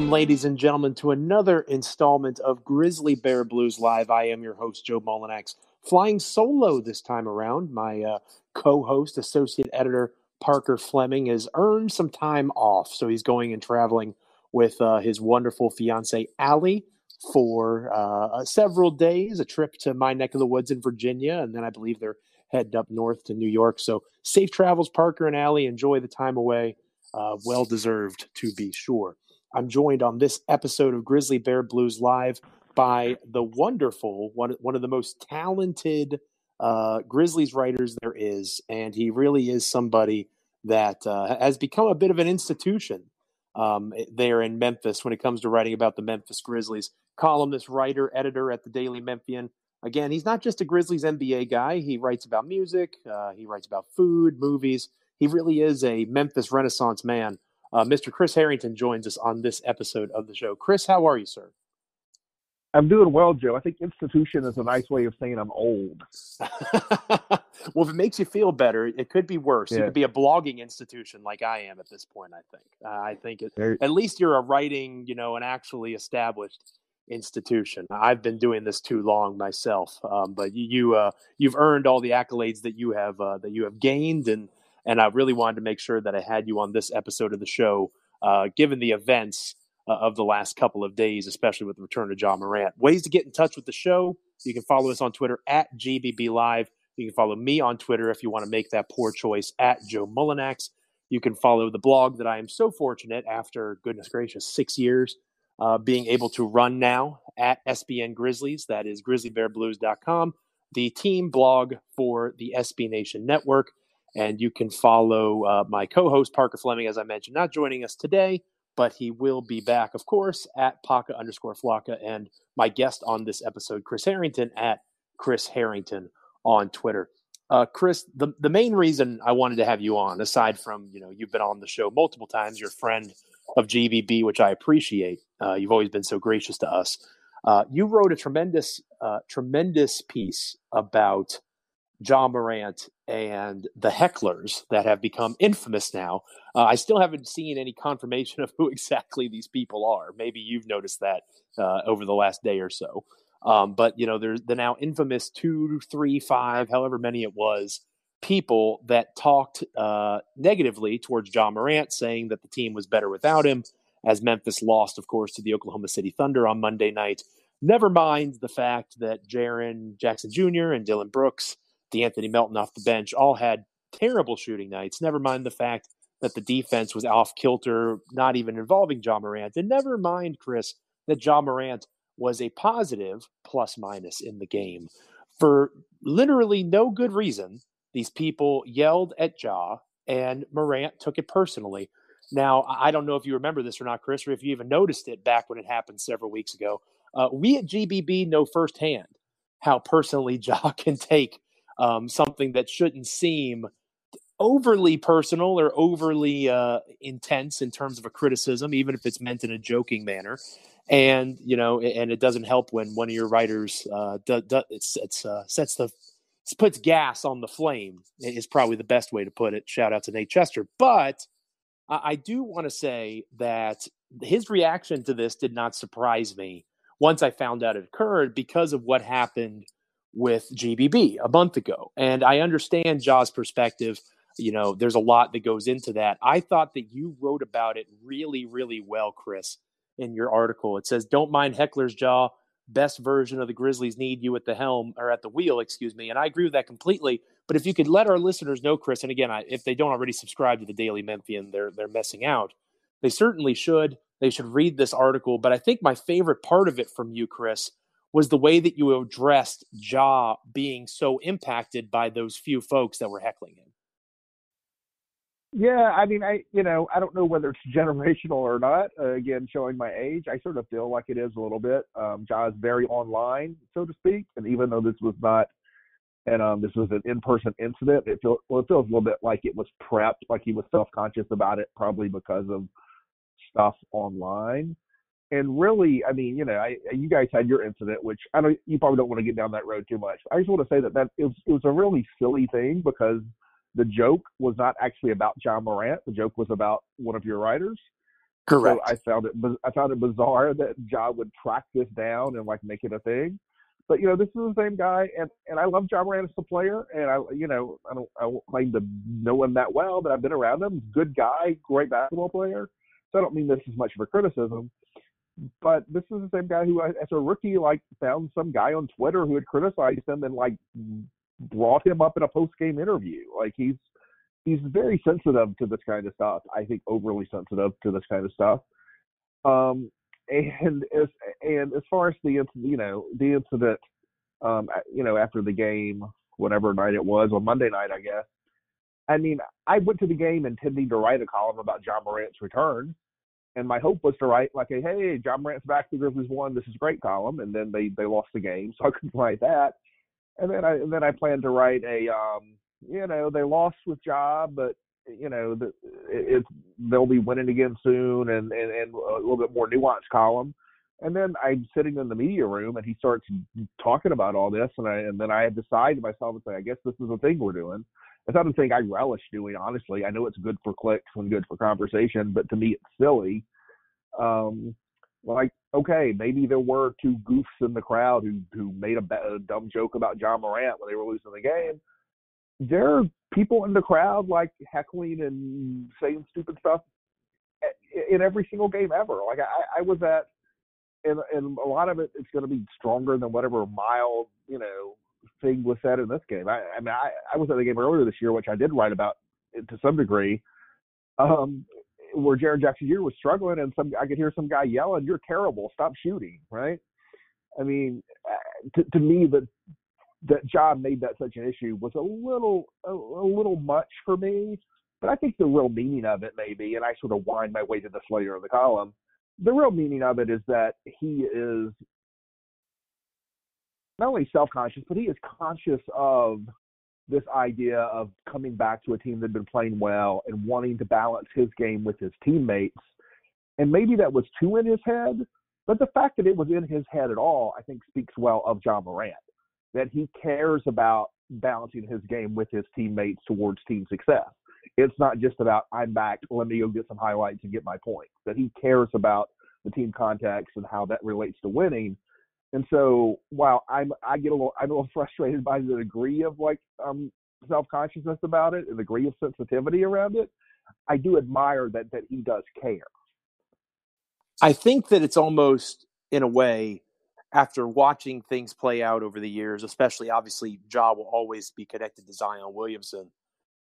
Welcome, ladies and gentlemen, to another installment of Grizzly Bear Blues Live. I am your host, Joe Mullinax, flying solo this time around. My uh, co host, associate editor Parker Fleming, has earned some time off. So he's going and traveling with uh, his wonderful fiance, Allie, for uh, several days, a trip to my neck of the woods in Virginia. And then I believe they're heading up north to New York. So safe travels, Parker and Allie. Enjoy the time away. Uh, well deserved, to be sure. I'm joined on this episode of Grizzly Bear Blues Live by the wonderful one, one of the most talented uh, Grizzlies writers there is, and he really is somebody that uh, has become a bit of an institution um, there in Memphis when it comes to writing about the Memphis Grizzlies. Columnist, writer, editor at the Daily Memphian. Again, he's not just a Grizzlies NBA guy. He writes about music. Uh, he writes about food, movies. He really is a Memphis Renaissance man. Uh, Mr. Chris Herrington joins us on this episode of the show. Chris, how are you, sir? I'm doing well, Joe. I think institution is a nice way of saying I'm old. well, if it makes you feel better, it could be worse. Yeah. You could be a blogging institution like I am at this point. I think. Uh, I think it, at least you're a writing, you know, an actually established institution. I've been doing this too long myself, um, but you, you uh, you've earned all the accolades that you have uh, that you have gained, and and I really wanted to make sure that I had you on this episode of the show, uh, given the events uh, of the last couple of days, especially with the return of Ja Morant. Ways to get in touch with the show: you can follow us on Twitter at GBB Live. You can follow me on Twitter if you want to make that poor choice at Joe Mullinax. You can follow the blog that I am so fortunate after goodness gracious six years uh, being able to run now at SBN Grizzlies. That is grizzlybearblues.com, the team blog for the SB Nation Network. And you can follow uh, my co host, Parker Fleming, as I mentioned, not joining us today, but he will be back, of course, at Paka underscore Flocka. And my guest on this episode, Chris Herrington, at Chris Herrington on Twitter. Uh, Chris, the, the main reason I wanted to have you on, aside from, you know, you've been on the show multiple times, your friend of GBB, which I appreciate. Uh, you've always been so gracious to us. Uh, you wrote a tremendous, uh, tremendous piece about Ja Morant and the hecklers that have become infamous now. Uh, I still haven't seen any confirmation of who exactly these people are. Maybe you've noticed that uh, over the last day or so. Um, but you know, there's the now infamous two, three, five, however many it was, people that talked uh, negatively towards Ja Morant, saying that the team was better without him, as Memphis lost, of course, to the Oklahoma City Thunder on Monday night. Never mind the fact that Jaren Jackson Jr. and Dillon Brooks De'Anthony Melton off the bench all had terrible shooting nights. Never mind the fact that the defense was off kilter, not even involving Ja Morant. And never mind, Chris, that Ja Morant was a positive plus minus in the game. For literally no good reason, these people yelled at Ja, and Morant took it personally. Now, I don't know if you remember this or not, Chris, or if you even noticed it back when it happened several weeks ago. Uh, we at GBB know firsthand how personally Ja can take um, something that shouldn't seem overly personal or overly uh, intense in terms of a criticism, even if it's meant in a joking manner. And you know, and it doesn't help when one of your writers uh, do, do, it's, it's uh, sets the puts gas on the flame is probably the best way to put it. Shout out to Nate Chester, but I, I do want to say that his reaction to this did not surprise me once I found out it occurred because of what happened with GBB a month ago. And I understand Ja's perspective. You know, there's a lot that goes into that. I thought that you wrote about it really, really well, Chris, in your article. It says, Don't mind Heckler's Ja, Best version of the Grizzlies need you at the helm or at the wheel, excuse me. And I agree with that completely. But if you could let our listeners know, Chris, and again, I, if they don't already subscribe to the Daily Memphian, they're they're messing out. They certainly should. They should read this article. But I think my favorite part of it from you, Chris, was the way that you addressed Ja being so impacted by those few folks that were heckling him. Yeah, I mean, I you know, I don't know whether it's generational or not. Uh, again, showing my age, I sort of feel like it is a little bit. Um, Ja is very online, so to speak, and even though this was not, and um, this was an in-person incident, it feels well, it feels a little bit like it was prepped, like he was self-conscious about it, probably because of stuff online and really, I mean, you know, I, you guys had your incident, which I don't, you probably don't want to get down that road too much. I just want to say that that it was, it was a really silly thing because the joke was not actually about Ja Morant. The joke was about one of your writers. Correct. So I found it I found it bizarre that Ja would track this down and like make it a thing. But you know, this is the same guy, and and I love Ja Morant as a player, and I you know I don't I don't claim to know him that well, but I've been around him. Good guy, great basketball player. So I don't mean this as much of a criticism. But this is the same guy who, as a rookie, like found some guy on Twitter who had criticized him and like brought him up in a post game interview. Like he's he's very sensitive to this kind of stuff. I think overly sensitive to this kind of stuff. Um, and as and as far as the you know the incident, um, you know after the game, whatever night it was, on Monday night, I guess. I mean, I went to the game intending to write a column about Ja Morant's return, and my hope was to write like a hey, Ja Morant's back, the Grizzlies won, this is great column, and then they they lost the game, so I couldn't write that. And then I and then I planned to write a um, you know, they lost with Ja, but you know, the, it, they'll be winning again soon, and, and and a little bit more nuanced column. And then I'm sitting in the media room, and he starts talking about all this, and I and then I had decided to myself and say, I guess this is the thing we're doing. It's not a thing I relish doing, honestly. I know it's good for clicks and good for conversation, but to me, it's silly. Um, like, okay, maybe there were two goofs in the crowd who who made a, a dumb joke about Ja Morant when they were losing the game there are people in the crowd like heckling and saying stupid stuff in every single game ever. Like I, I was at, and and a lot of it, it is going to be stronger than whatever mild you know thing was said in this game. I, I mean, I, I was at the game earlier this year, which I did write about to some degree, um, where Jaren Jackson Jr. was struggling, and some I could hear some guy yelling, "You're terrible! Stop shooting!" Right? I mean, uh, to, to me, the that Ja made that such an issue was a little a, a, little much for me. But I think the real meaning of it maybe, and I sort of wind my way to this later in the column, the real meaning of it is that he is not only self-conscious, but he is conscious of this idea of coming back to a team that had been playing well and wanting to balance his game with his teammates. And maybe that was too in his head, but the fact that it was in his head at all, I think speaks well of Ja Morant that he cares about balancing his game with his teammates towards team success. It's not just about I'm back, let me go get some highlights and get my points. That he cares about the team context and how that relates to winning. And so while I'm I get a little I'm a little frustrated by the degree of like um self consciousness about it, and the degree of sensitivity around it, I do admire that that he does care. I think that it's almost in a way after watching things play out over the years, especially obviously Ja will always be connected to Zion Williamson.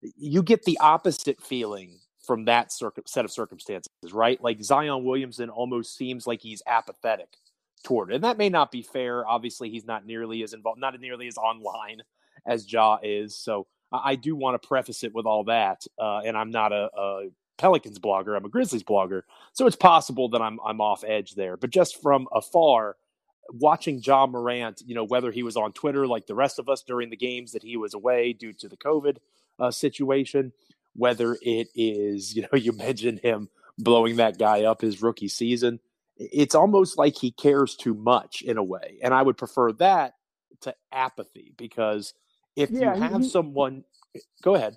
You get the opposite feeling from that circ- set of circumstances, right? Like Zion Williamson almost seems like he's apathetic toward it. And that may not be fair. Obviously, he's not nearly as involved, not nearly as online as Ja is. So I do want to preface it with all that. Uh, and I'm not a, a Pelicans blogger. I'm a Grizzlies blogger. So it's possible that I'm I'm off edge there. But just from afar, watching Ja Morant, you know, whether he was on Twitter like the rest of us during the games that he was away due to the COVID uh, situation, whether it is, you know, you mentioned him blowing that guy up his rookie season. It's almost like he cares too much in a way. And I would prefer that to apathy because if yeah, you have he, someone, go ahead.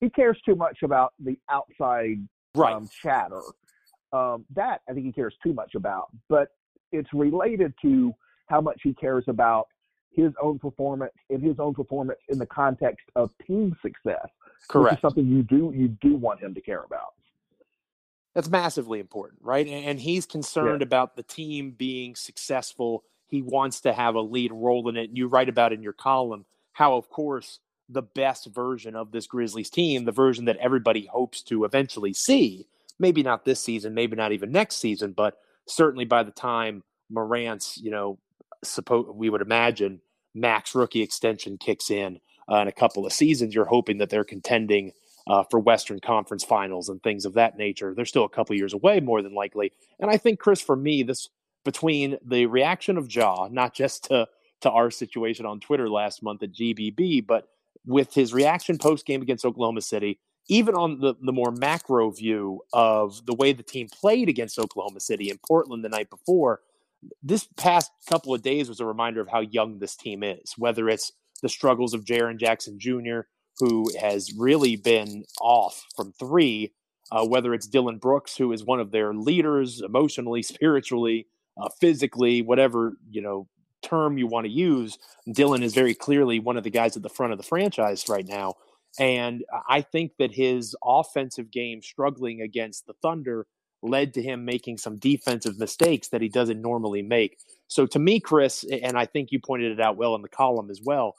He cares too much about the outside right. um, chatter. Um, that I think he cares too much about. But it's related to how much he cares about his own performance and his own performance in the context of team success. Correct. Which is something you do you do want him to care about. That's massively important, right? And he's concerned yeah. about the team being successful. He wants to have a lead role in it. You write about in your column how, of course, the best version of this Grizzlies team, the version that everybody hopes to eventually see, maybe not this season, maybe not even next season, but certainly by the time Morant's, you know, suppose we would imagine max rookie extension kicks in uh, in a couple of seasons, you're hoping that they're contending uh, for Western Conference Finals and things of that nature. They're still a couple years away, more than likely. And I think, Chris, for me, this between the reaction of Ja, not just to to our situation on Twitter last month at GBB, but with his reaction post game against Oklahoma City, even on the, the more macro view of the way the team played against Oklahoma City and Portland the night before, this past couple of days was a reminder of how young this team is, whether it's the struggles of Jaren Jackson Jr., who has really been off from three, uh, whether it's Dillon Brooks, who is one of their leaders emotionally, spiritually, uh, physically, whatever you know term you want to use. Dillon is very clearly one of the guys at the front of the franchise right now. And I think that his offensive game struggling against the Thunder led to him making some defensive mistakes that he doesn't normally make. So to me, Chris, and I think you pointed it out well in the column as well,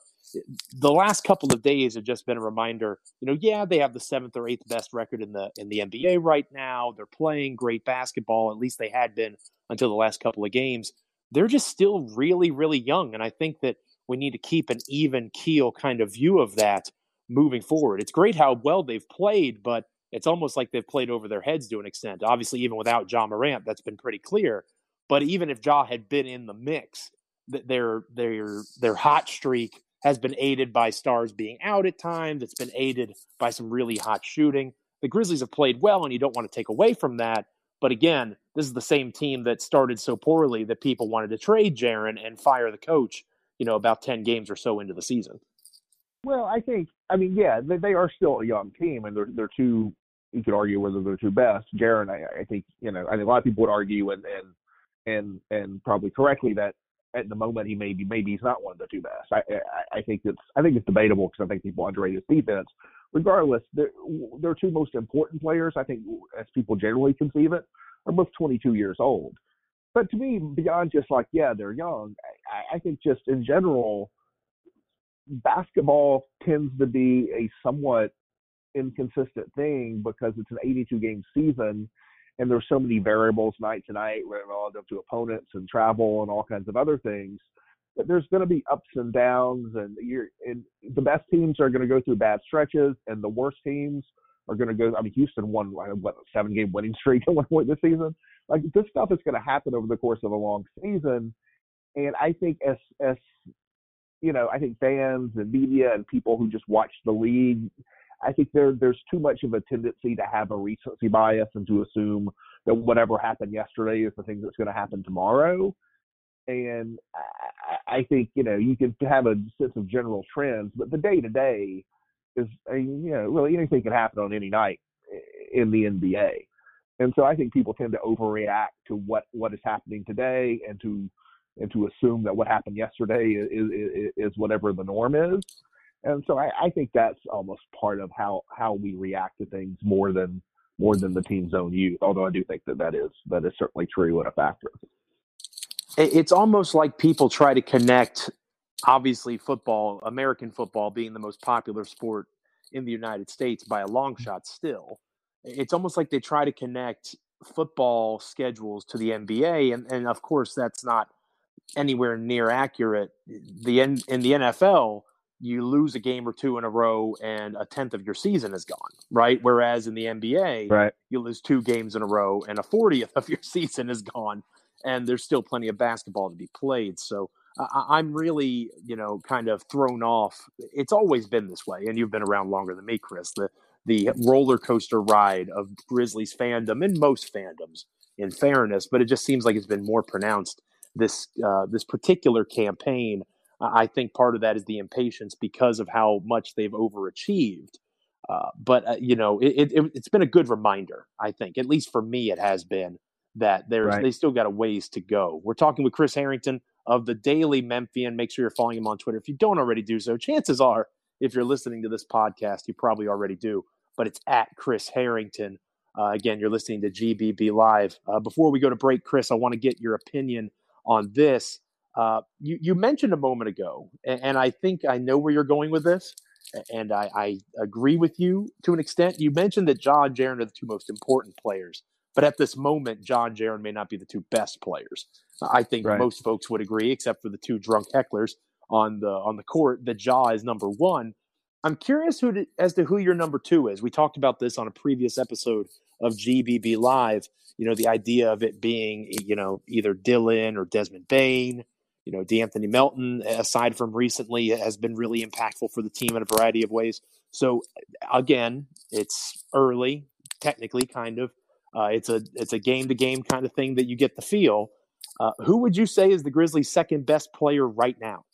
the last couple of days have just been a reminder, you know, yeah, they have the seventh or eighth best record in the in the NBA right now. They're playing great basketball, at least they had been until the last couple of games. They're just still really, really young. And I think that we need to keep an even keel kind of view of that moving forward. It's great how well they've played, but it's almost like they've played over their heads to an extent. Obviously, even without Ja Morant, that's been pretty clear. But even if Ja had been in the mix, their their their hot streak has been aided by stars being out at times. It's been aided by some really hot shooting. The Grizzlies have played well, and you don't want to take away from that. But again, this is the same team that started so poorly that people wanted to trade Jaren and fire the coach. You know, about ten games or so into the season. Well, I think I mean, yeah, they, they are still a young team, and they're they're two. You could argue whether they're two best. Jaren, I, I think you know, I think a lot of people would argue, and and and and probably correctly that at the moment he maybe maybe he's not one of the two best. I I, I think it's I think it's debatable because I think people underrate his defense. Regardless, they're, they're two most important players, I think, as people generally conceive it, are both 22 years old. But to me, beyond just like yeah, they're young, I, I think just in general, basketball tends to be a somewhat inconsistent thing because it's an 82 game season and there's so many variables night to night relative to opponents and travel and all kinds of other things that there's going to be ups and downs and you're and the best teams are going to go through bad stretches and the worst teams are going to go i mean houston won what a seven game winning streak at one point this season? Like this stuff is going to happen over the course of a long season and i think as as you know, I think fans and media and people who just watch the league, I think there there's too much of a tendency to have a recency bias and to assume that whatever happened yesterday is the thing that's going to happen tomorrow. And I, I think you know you can have a sense of general trends, but the day to day is you know really anything can happen on any night in the NBA. And so I think people tend to overreact to what what is happening today and to and to assume that what happened yesterday is, is, is whatever the norm is. And so I, I, think that's almost part of how, how we react to things more than more than the team's own youth. Although I do think that that is that is certainly true and a factor. It's almost like people try to connect, obviously, football, American football, being the most popular sport in the United States by a long mm-hmm. shot. Still, it's almost like they try to connect football schedules to the NBA, and and of course that's not anywhere near accurate. The in, in the NFL, you lose a game or two in a row, and a tenth of your season is gone, right? Whereas in the NBA, right. you lose two games in a row, and a fortieth of your season is gone, and there's still plenty of basketball to be played. So I, am really, you know, kind of thrown off. It's always been this way, and you've been around longer than me, Chris. The the roller coaster ride of Grizzlies fandom and most fandoms, in fairness, but it just seems like it's been more pronounced this uh, this particular campaign. I think part of that is the impatience because of how much they've overachieved. Uh, but uh, you know, it, it, has been a good reminder. I think, at least for me, it has been that there's right. they still got a ways to go. We're talking with Chris Herrington of the Daily Memphian. Make sure you're following him on Twitter. If you don't already do so, chances are, if you're listening to this podcast, you probably already do. But it's at Chris Herrington. Uh, again, you're listening to GBB Live. Uh, before we go to break, Chris, I want to get your opinion on this. Uh, you, you mentioned a moment ago, and, and, I think I know where you're going with this, and I, I, agree with you to an extent. You mentioned that Ja and Jaren are the two most important players, but at this moment, Ja and Jaren may not be the two best players. I think right. most folks would agree, except for the two drunk hecklers on the on the court, that Ja is number one. I'm curious who to, as to who your number two is. We talked about this on a previous episode of GBB Live you know, the idea of it being, you know, either Dillon or Desmond Bane, you know, De'Anthony Melton, aside from recently, has been really impactful for the team in a variety of ways. So again, it's early, technically, kind of. Uh, it's a it's a game to game kind of thing that you get the feel. Uh, who would you say is the Grizzlies' second best player right now?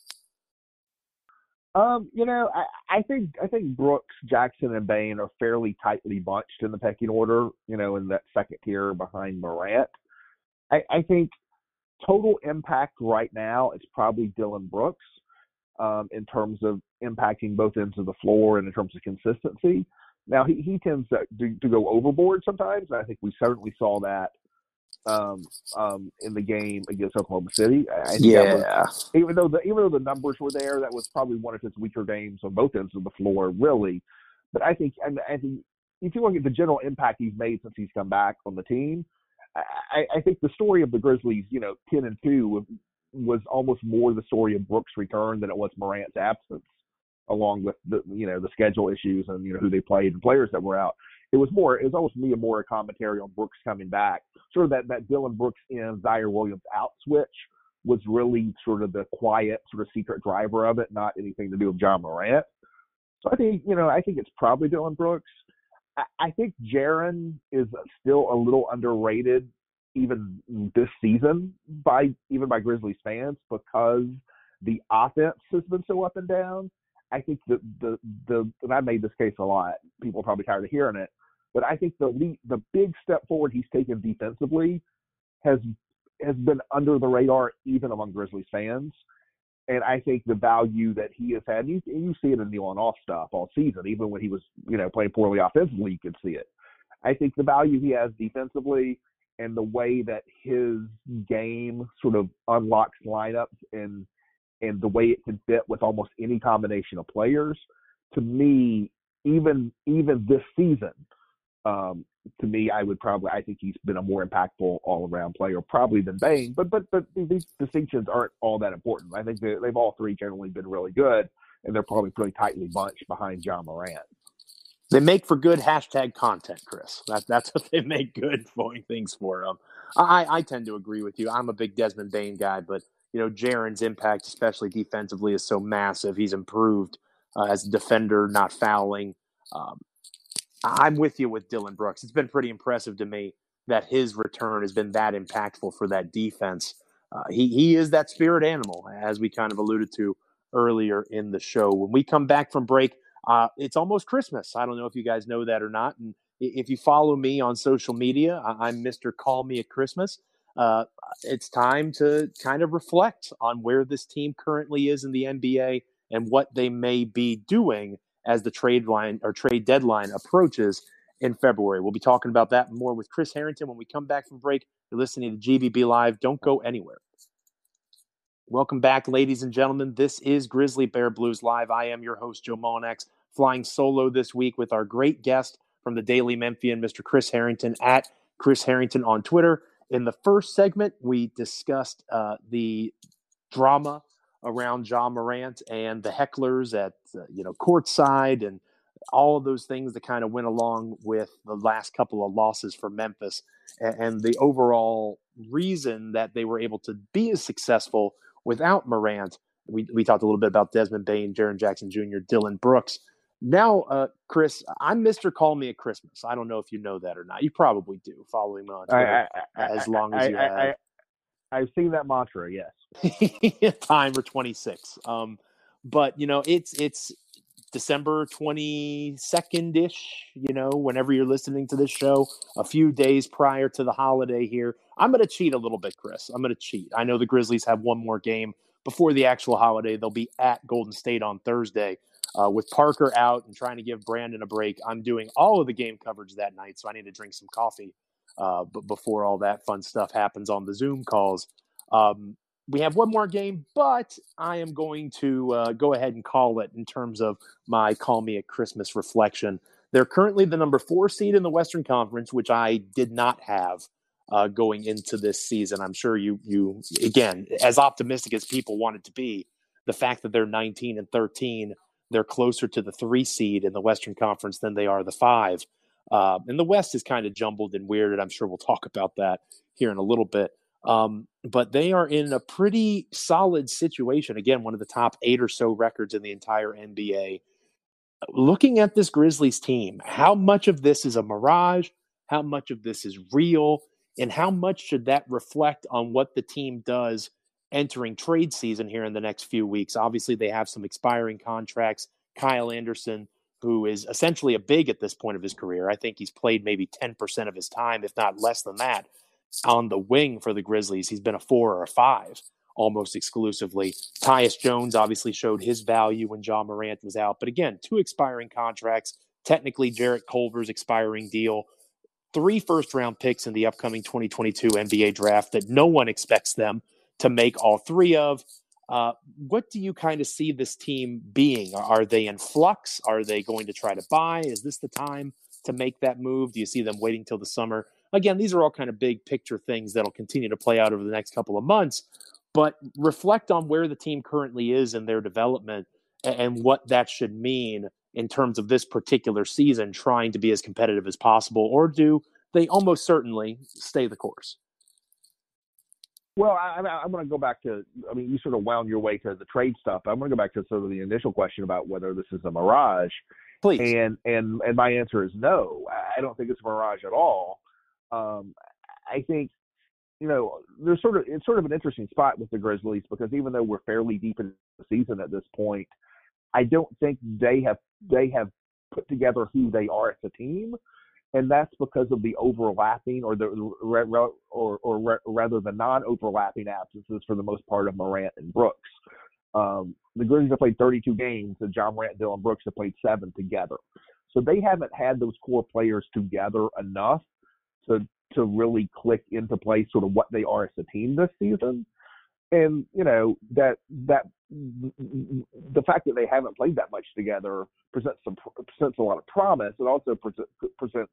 Um, you know, I, I think I think Brooks, Jackson, and Bane are fairly tightly bunched in the pecking order. You know, in that second tier behind Morant. I, I think total impact right now it's probably Dillon Brooks um, in terms of impacting both ends of the floor and in terms of consistency. Now he, he tends to, to, to go overboard sometimes. And I think we certainly saw that um, um, in the game against Oklahoma City. I yeah. Was, even though the even though the numbers were there, that was probably one of his weaker games on both ends of the floor, really. But I think and I think if you look at the general impact he's made since he's come back on the team, I, I think the story of the Grizzlies, you know, ten and two was almost more the story of Brooks' return than it was Morant's absence, along with the you know the schedule issues and you know who they played and players that were out. It was more it was almost me more a commentary on Brooks coming back. Sort of that that Dillon Brooks in Ziaire Williams out switch was really sort of the quiet sort of secret driver of it, not anything to do with Ja Morant. So I think you know I think it's probably Dillon Brooks. I, think Jaren is still a little underrated even this season by even by Grizzlies fans because the offense has been so up and down. I think the the the and I made this case a lot. People are probably tired of hearing it, but I think the the big step forward he's taken defensively has has been under the radar even among Grizzlies fans. And I think the value that he has had, you, you see it in the on-off stuff all season. Even when he was, you know, playing poorly offensively, you could see it. I think the value he has defensively and the way that his game sort of unlocks lineups and and the way it can fit with almost any combination of players, to me, even even this season, um, to me, I would probably I think he's been a more impactful all around player probably than Bane. But but but these distinctions aren't all that important. I think they, they've all three generally been really good, and they're probably pretty tightly bunched behind Ja Morant. They make for good hashtag content, Chris. That, that's what they make good flowing things for. Um, I, I tend to agree with you. I'm a big Desmond Bane guy, but you know Jaren's impact, especially defensively, is so massive. He's improved uh, as a defender, not fouling. Um, I'm with you with Dillon Brooks. It's been pretty impressive to me that his return has been that impactful for that defense. Uh, he he is that spirit animal, as we kind of alluded to earlier in the show. When we come back from break, uh, it's almost Christmas. I don't know if you guys know that or not. And if you follow me on social media, I'm Mr. Call Me at Christmas. Uh, it's time to kind of reflect on where this team currently is in the NBA and what they may be doing as the trade line or trade deadline approaches in February. We'll be talking about that more with Chris Herrington when we come back from break. You're listening to GBB Live. Don't go anywhere. Welcome back, ladies and gentlemen. This is Grizzly Bear Blues Live. I am your host, Joe Mullinax, flying solo this week with our great guest from the Daily Memphian, Mr. Chris Herrington at Chris Herrington on Twitter. In the first segment, we discussed uh, the drama around Ja Morant and the hecklers at uh, you know courtside and all of those things that kind of went along with the last couple of losses for Memphis and, and the overall reason that they were able to be as successful without Morant. We, we talked a little bit about Desmond Bane, Jaren Jackson Jr., Dillon Brooks. Now, uh, Chris, I'm Mr. Call Me at Christmas. I don't know if you know that or not. You probably do, following me on Twitter I, I, I, as long as you have. I, have seen that mantra, yes. Time for 26. Um, but you know, it's it's December 22nd ish, you know, whenever you're listening to this show, a few days prior to the holiday here. I'm going to cheat a little bit, Chris. I'm going to cheat. I know the Grizzlies have one more game before the actual holiday. They'll be at Golden State on Thursday. Uh, with Parker out and trying to give Brandon a break, I'm doing all of the game coverage that night. So I need to drink some coffee uh, b- before all that fun stuff happens on the Zoom calls. Um, we have one more game, but I am going to uh, go ahead and call it in terms of my call me at Christmas reflection. They're currently the number four seed in the Western Conference, which I did not have uh, going into this season. I'm sure you you again as optimistic as people wanted to be. The fact that they're 19 and 13, they're closer to the three seed in the Western Conference than they are the five. Uh, and the West is kind of jumbled and weird, and I'm sure we'll talk about that here in a little bit. Um, but they are in a pretty solid situation. Again, one of the top eight or so records in the entire NBA. Looking at this Grizzlies team, how much of this is a mirage? How much of this is real? And how much should that reflect on what the team does entering trade season here in the next few weeks. Obviously, they have some expiring contracts. Kyle Anderson, who is essentially a big at this point of his career, I think he's played maybe 10% of his time, if not less than that, on the wing for the Grizzlies. He's been a four or a five almost exclusively. Tyus Jones obviously showed his value when Ja Morant was out. But again, two expiring contracts. Technically, Jarrett Culver's expiring deal. Three first round picks in the upcoming 2022 NBA draft that no one expects them to make all three of. Uh, what do you kind of see this team being? Are they in flux? Are they going to try to buy? Is this the time to make that move? Do you see them waiting till the summer? Again, these are all kind of big picture things that'll continue to play out over the next couple of months but reflect on where the team currently is in their development and what that should mean in terms of this particular season trying to be as competitive as possible or do they almost certainly stay the course well I, am going to go back to i mean you sort of wound your way to the trade stuff i'm going to go back to sort of the initial question about whether this is a mirage. Please. And and and my answer is no. I don't think it's a mirage at all. Um, i think you know, there's sort of it's sort of an interesting spot with the Grizzlies because even though we're fairly deep in the season at this point, I don't think they have they have put together who they are as a team, and that's because of the overlapping or the or or rather the non-overlapping absences for the most part of Morant and Brooks. Um, the Grizzlies have played 32 games, and Ja Morant, Dillon Brooks have played seven together. So they haven't had those core players together enough to to really click into place sort of what they are as a team this season. And you know that that the fact that they haven't played that much together presents some presents a lot of promise. It also present, presents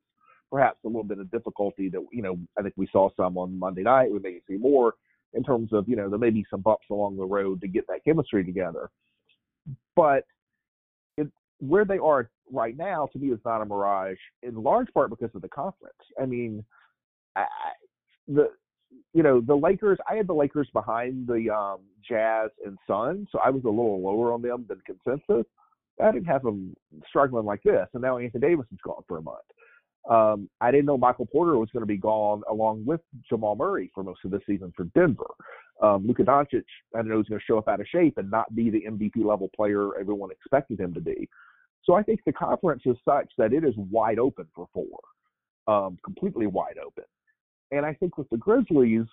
perhaps a little bit of difficulty that you know I think we saw some on Monday night. We may see more in terms of you know there may be some bumps along the road to get that chemistry together. But it, where they are right now to me is not a mirage in large part because of the conference. I mean, I, the you know the Lakers. I had the Lakers behind the um, Jazz and Suns, so I was a little lower on them than consensus. I didn't have them struggling like this, and now Anthony Davis is gone for a month. Um, I didn't know Michael Porter was going to be gone along with Jamal Murray for most of the season for Denver. Um, Luka Doncic, I didn't know he's going to show up out of shape and not be the MVP level player everyone expected him to be. So I think the conference is such that it is wide open for four, um, completely wide open. And I think with the Grizzlies,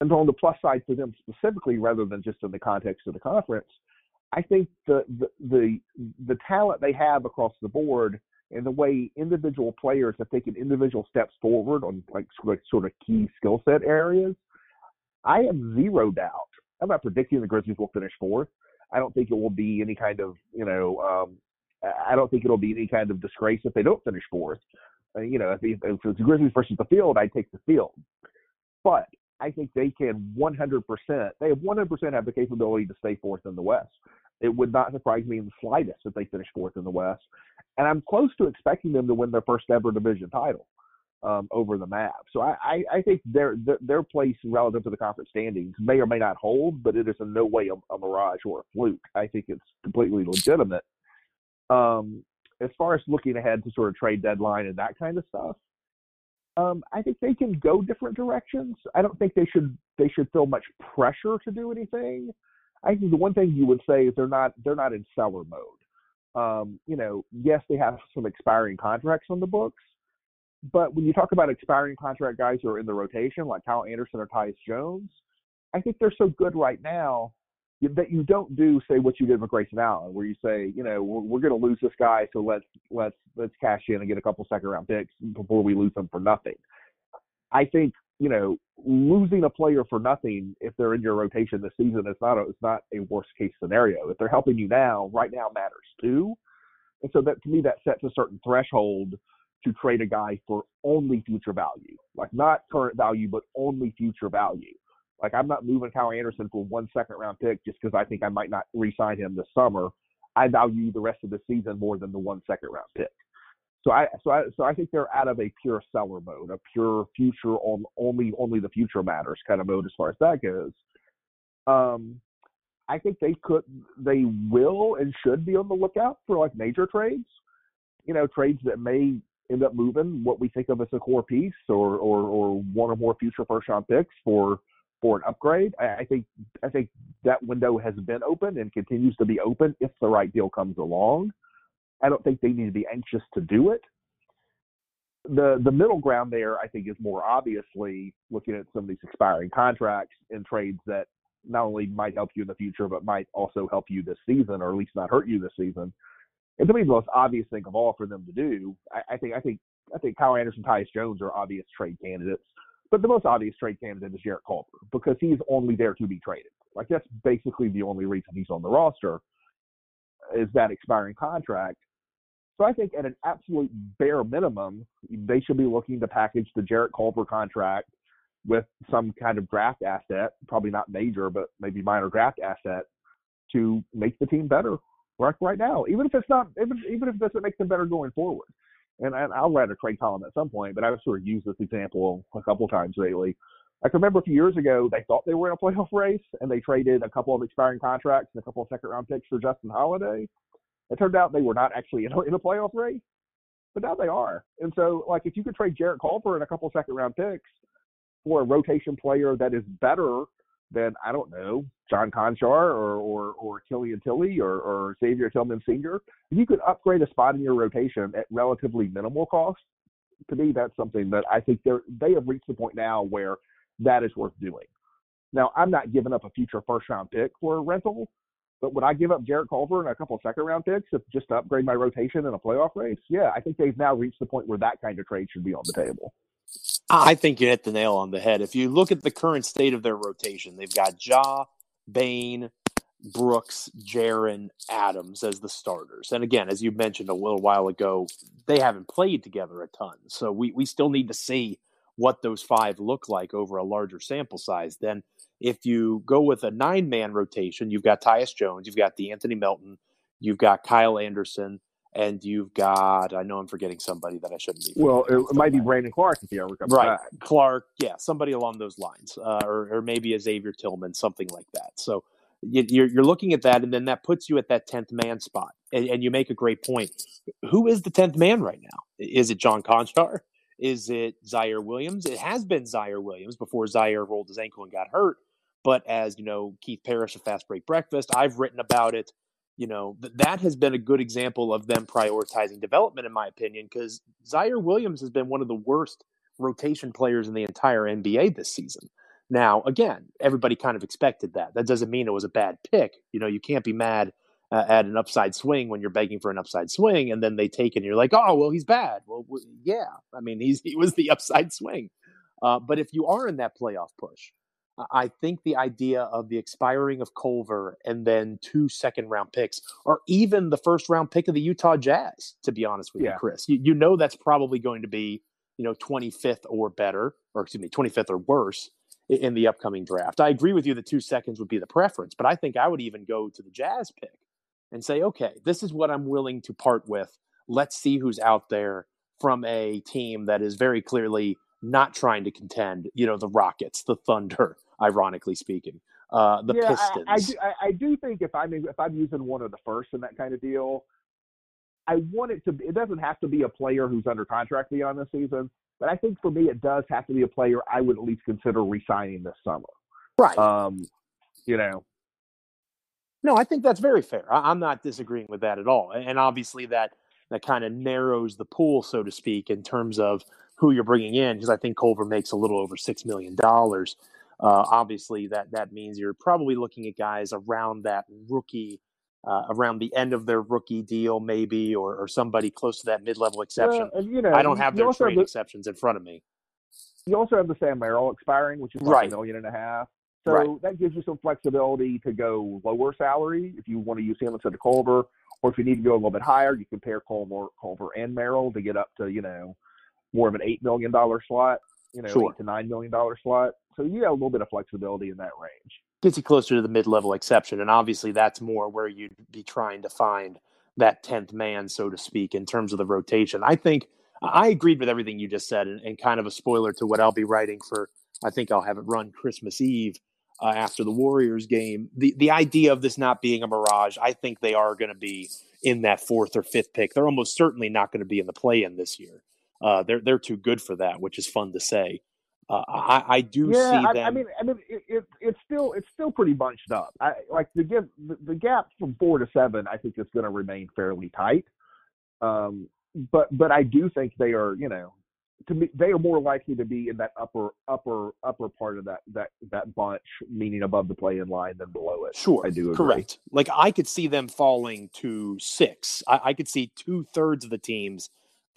and on the plus side for them specifically, rather than just in the context of the conference, I think the the the, the talent they have across the board and the way individual players have taken individual steps forward on like sort of, key skill set areas, I have zero doubt. I'm not predicting the Grizzlies will finish fourth. I don't think it will be any kind of you know um, I don't think it'll be any kind of disgrace if they don't finish fourth. Uh, you know, if, if, it's the Grizzlies versus the field, I'd take the field. But I think they can 100%. They have 100% have the capability to stay fourth in the West. It would not surprise me in the slightest if they finish fourth in the West. And I'm close to expecting them to win their first ever division title um, over the map. So I, I, I think their, their, their place relative to the conference standings may or may not hold, but it is in no way a, a mirage or a fluke. I think it's completely legitimate. Um, as far as looking ahead to sort of trade deadline and that kind of stuff, um, I think they can go different directions. I don't think they should they should feel much pressure to do anything. I think the one thing you would say is they're not they're not in seller mode. Um, you know, yes, they have some expiring contracts on the books, but when you talk about expiring contract guys who are in the rotation, like Kyle Anderson or Tyus Jones, I think they're so good right now that you don't do say what you did with Grayson Allen, where you say, you know, we're, we're going to lose this guy, so let's let's let's cash in and get a couple second round picks before we lose them for nothing. I think you know losing a player for nothing if they're in your rotation this season is not a it's not a worst case scenario. If they're helping you now, right now matters too, and so that to me that sets a certain threshold to trade a guy for only future value, like not current value, but only future value. Like I'm not moving Kyle Anderson for one second round pick just because I think I might not re-sign him this summer. I value the rest of the season more than the one second round pick. So I so I so I think they're out of a pure seller mode, a pure future on only only the future matters kind of mode as far as that goes. Um, I think they could they will and should be on the lookout for like major trades. You know, trades that may end up moving what we think of as a core piece or or or one or more future first round picks for for an upgrade. I, I think I think that window has been open and continues to be open if the right deal comes along. I don't think they need to be anxious to do it. The the middle ground there, I think, is more obviously looking at some of these expiring contracts and trades that not only might help you in the future, but might also help you this season, or at least not hurt you this season. And to me, the most obvious thing of all for them to do, I, I think, I think, I think Kyle Anderson, Tyus Jones are obvious trade candidates. But the most obvious trade candidate is Jarrett Culver because he's only there to be traded. Like that's basically the only reason he's on the roster is that expiring contract. So I think at an absolute bare minimum, they should be looking to package the Jarrett Culver contract with some kind of draft asset, probably not major, but maybe minor draft asset to make the team better right now. Even if it's not, even even if it doesn't make them better going forward and, I'll write a trade column at some point, but I've sort of used this example a couple times lately. I can remember a few years ago they thought they were in a playoff race and they traded a couple of expiring contracts and a couple of second round picks for Justin Holiday. It turned out they were not actually in a, in a playoff race, but now they are. And so, like, if you could trade Jarrett Culver and a couple of second round picks for a rotation player that is better than I don't know John Konchar or or or Killian Tillie or, or Xavier Tillman. If you could upgrade a spot in your rotation at relatively minimal cost, to me that's something that I think they're they have reached the point now where that is worth doing. Now I'm not giving up a future first round pick for a rental, but would I give up Jarrett Culver and a couple second round picks if just to upgrade my rotation in a playoff race? Yeah, I think they've now reached the point where that kind of trade should be on the table. I ah. think you hit the nail on the head. If you look at the current state of their rotation, they've got Ja, Bane, Brooks, Jaren, Adams as the starters. And again, as you mentioned a little while ago, they haven't played together a ton. So we, we still need to see what those five look like over a larger sample size. Then if you go with a nine man rotation, you've got Tyus Jones, you've got De'Anthony Melton, you've got Kyle Anderson, and you've got I know I'm forgetting somebody that I shouldn't be. Well, it, it might be Brandon Clarke if he ever comes right. back. Clarke, yeah, somebody along those lines, uh, or or maybe a Xavier Tillman, something like that. So you're you're looking at that, and then that puts you at that tenth man spot, and, and you make a great point. Who is the tenth man right now? Is it John Konchar? Is it Ziaire Williams? It has been Ziaire Williams before Ziaire rolled his ankle and got hurt. But as you know, Keith Parrish of Fast Break Breakfast, I've written about it you know, th- that has been a good example of them prioritizing development, in my opinion, because Ziaire Williams has been one of the worst rotation players in the entire NBA this season. Now, again, everybody kind of expected that. That doesn't mean it was a bad pick. You know, you can't be mad uh, at an upside swing when you're begging for an upside swing, and then they take it, and you're like, oh, well, he's bad. Well, w- yeah, I mean, he's he was the upside swing. Uh, but if you are in that playoff push, I think the idea of the expiring of Culver and then two second round picks, or even the first round pick of the Utah Jazz, to be honest with yeah. you, Chris, you, you know that's probably going to be, you know, 25th or better, or excuse me, 25th or worse in the upcoming draft. I agree with you that two seconds would be the preference, but I think I would even go to the Jazz pick and say, okay, this is what I'm willing to part with. Let's see who's out there from a team that is very clearly not trying to contend, you know, the Rockets, the Thunder, ironically speaking. Uh, the yeah, Pistons. I, I, do, I, I, do think if I'm if I'm using one of the first in that kind of deal, I want it to. It doesn't have to be a player who's under contract beyond this season, but I think for me it does have to be a player I would at least consider resigning this summer. Right. Um, you know. No, I think that's very fair. I, I'm not disagreeing with that at all, and obviously that that kind of narrows the pool, so to speak, in terms of who you're bringing in. Because I think Culver makes a little over six million dollars. Uh, obviously, that that means you're probably looking at guys around that rookie, uh, around the end of their rookie deal, maybe, or, or somebody close to that mid-level exception. You know, I don't have their trade the, exceptions in front of me. You also have the Sam Merrill expiring, which is like right. a million and a half. So right. that gives you some flexibility to go lower salary if you want to use him instead of Culver, or if you need to go a little bit higher, you can pair Culver, Culver and Merrill to get up to you know more of an eight million dollar slot, you know, sure. eight to nine million dollar slot. So you have a little bit of flexibility in that range. Gets you closer to the mid level exception. And obviously, that's more where you'd be trying to find that 10th man, so to speak, in terms of the rotation. I think I agreed with everything you just said, and, and kind of a spoiler to what I'll be writing for. I think I'll have it run Christmas Eve uh, after the Warriors game. The the idea of this not being a mirage, I think they are going to be in that fourth or fifth pick. They're almost certainly not going to be in the play in this year. Uh, they're they're too good for that, which is fun to say. Uh, I, I, do yeah, see I, them. I mean, I mean, it, it, it's still it's still pretty bunched up. I like the give the, the gap from four to seven. I think is going to remain fairly tight. Um, but but I do think they are, you know, to me they are more likely to be in that upper upper upper part of that that that bunch, meaning above the play in line than below it. Sure, I do agree. correct. Like I could see them falling to six. I, I could see two thirds of the teams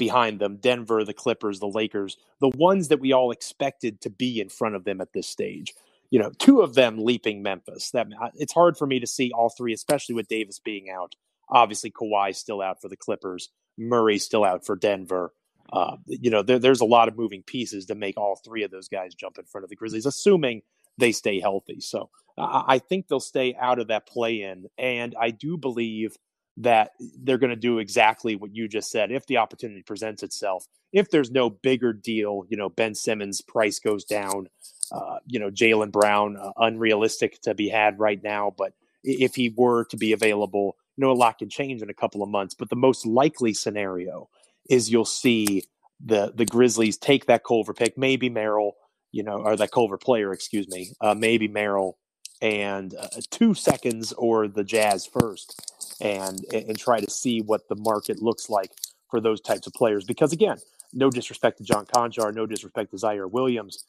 behind them Denver, the Clippers, the Lakers, the ones that we all expected to be in front of them at this stage. You know, two of them leaping Memphis. That it's hard for me to see all three, especially with Davis being out. Obviously, Kawhi's still out for the Clippers. Murray still out for Denver. Uh, you know, there, there's a lot of moving pieces to make all three of those guys jump in front of the Grizzlies, assuming they stay healthy. So I, I think they'll stay out of that play in. And I do believe that they're going to do exactly what you just said if the opportunity presents itself. If there's no bigger deal, you know, Ben Simmons' price goes down, uh, you know, Jaylen Brown, uh, unrealistic to be had right now. But if he were to be available, you know, a lot can change in a couple of months. But the most likely scenario is you'll see the the Grizzlies take that Culver pick, maybe Merrill, you know, or that Culver player, excuse me, uh, maybe Merrill and uh, two seconds or the Jazz first, and and try to see what the market looks like for those types of players. Because again, no disrespect to John Konchar, no disrespect to Ziaire Williams,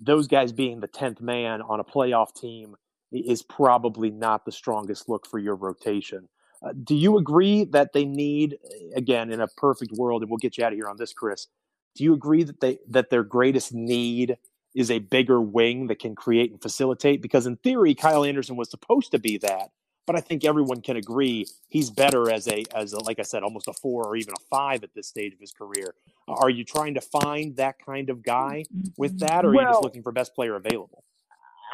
those guys being the tenth man on a playoff team is probably not the strongest look for your rotation. Uh, do you agree that they need, again, in a perfect world, and we'll get you out of here on this, Chris? Do you agree that they that their greatest need is a bigger wing that can create and facilitate. Because in theory, Kyle Anderson was supposed to be that, but I think everyone can agree he's better as a as a, like I said, almost a four or even a five at this stage of his career. Are you trying to find that kind of guy with that, or are you just looking for best player available?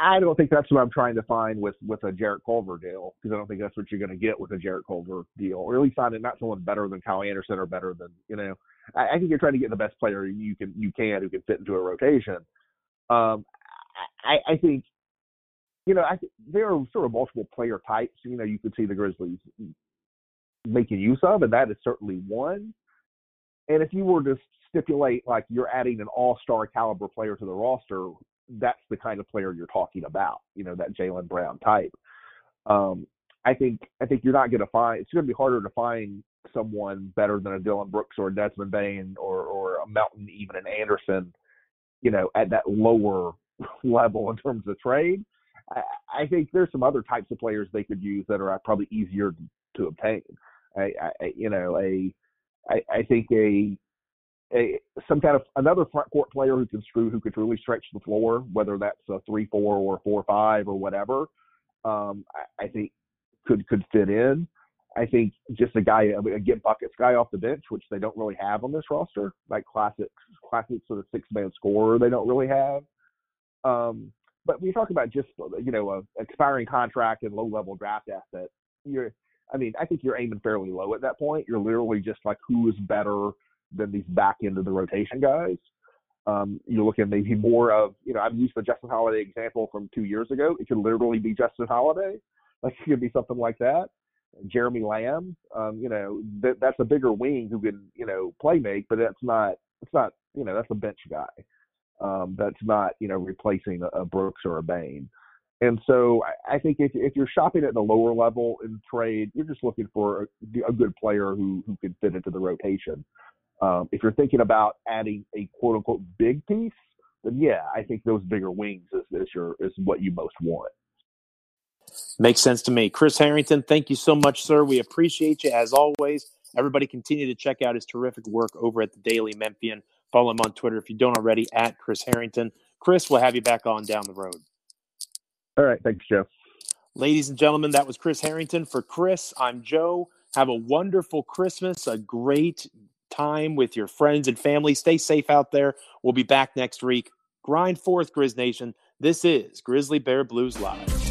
I don't think that's what I'm trying to find with with a Jarrett Culver deal because I don't think that's what you're going to get with a Jarrett Culver deal, or at least not not someone better than Kyle Anderson or better than you know. I, I think you're trying to get the best player you can you can who can fit into a rotation. Um, I, I think, you know, I there are sort of multiple player types. You know, you could see the Grizzlies making use of, and that is certainly one. And if you were to stipulate like you're adding an all-star caliber player to the roster, that's the kind of player you're talking about. You know, that Jaylen Brown type. Um, I think I think you're not going to find. It's going to be harder to find someone better than a Dillon Brooks or a Desmond Bane or or a Melton, even an Anderson you know, at that lower level in terms of trade. I, I think there's some other types of players they could use that are probably easier to obtain. I, I you know, a, I, I think a, a some kind of another front court player who can screw, who could really stretch the floor, whether that's a three four or four five or whatever. Um, I, I think could could fit in. I think just a guy, a get buckets guy off the bench, which they don't really have on this roster, like classic, classic sort of six man scorer they don't really have. Um, but you talk about just you know a expiring contract and low level draft asset, you're, I mean, I think you're aiming fairly low at that point. You're literally just like who is better than these back end of the rotation guys. Um, you're looking maybe more of, you know, I've used the Justin Holiday example from two years ago. It could literally be Justin Holiday. Like it could be something like that. Jeremy Lamb, um, you know, that, that's a bigger wing who can, you know, play make, but that's not, it's not, you know, that's a bench guy. Um, that's not, you know, replacing a, a Brooks or a Bane. And so I, I think if, if you're shopping at the lower level in trade, you're just looking for a, a good player who, who can fit into the rotation. Um, if you're thinking about adding a quote unquote big piece, then yeah, I think those bigger wings is, is your is what you most want. Makes sense to me. Chris Herrington, thank you so much, sir. We appreciate you as always. Everybody continue to check out his terrific work over at the Daily Memphian. Follow him on Twitter if you don't already at Chris Herrington. Chris, we'll have you back on down the road. All right. Thanks, Joe. Ladies and gentlemen, that was Chris Herrington. For Chris, I'm Joe. Have a wonderful Christmas, a great time with your friends and family. Stay safe out there. We'll be back next week. Grind forth, Grizz Nation. This is Grizzly Bear Blues Live.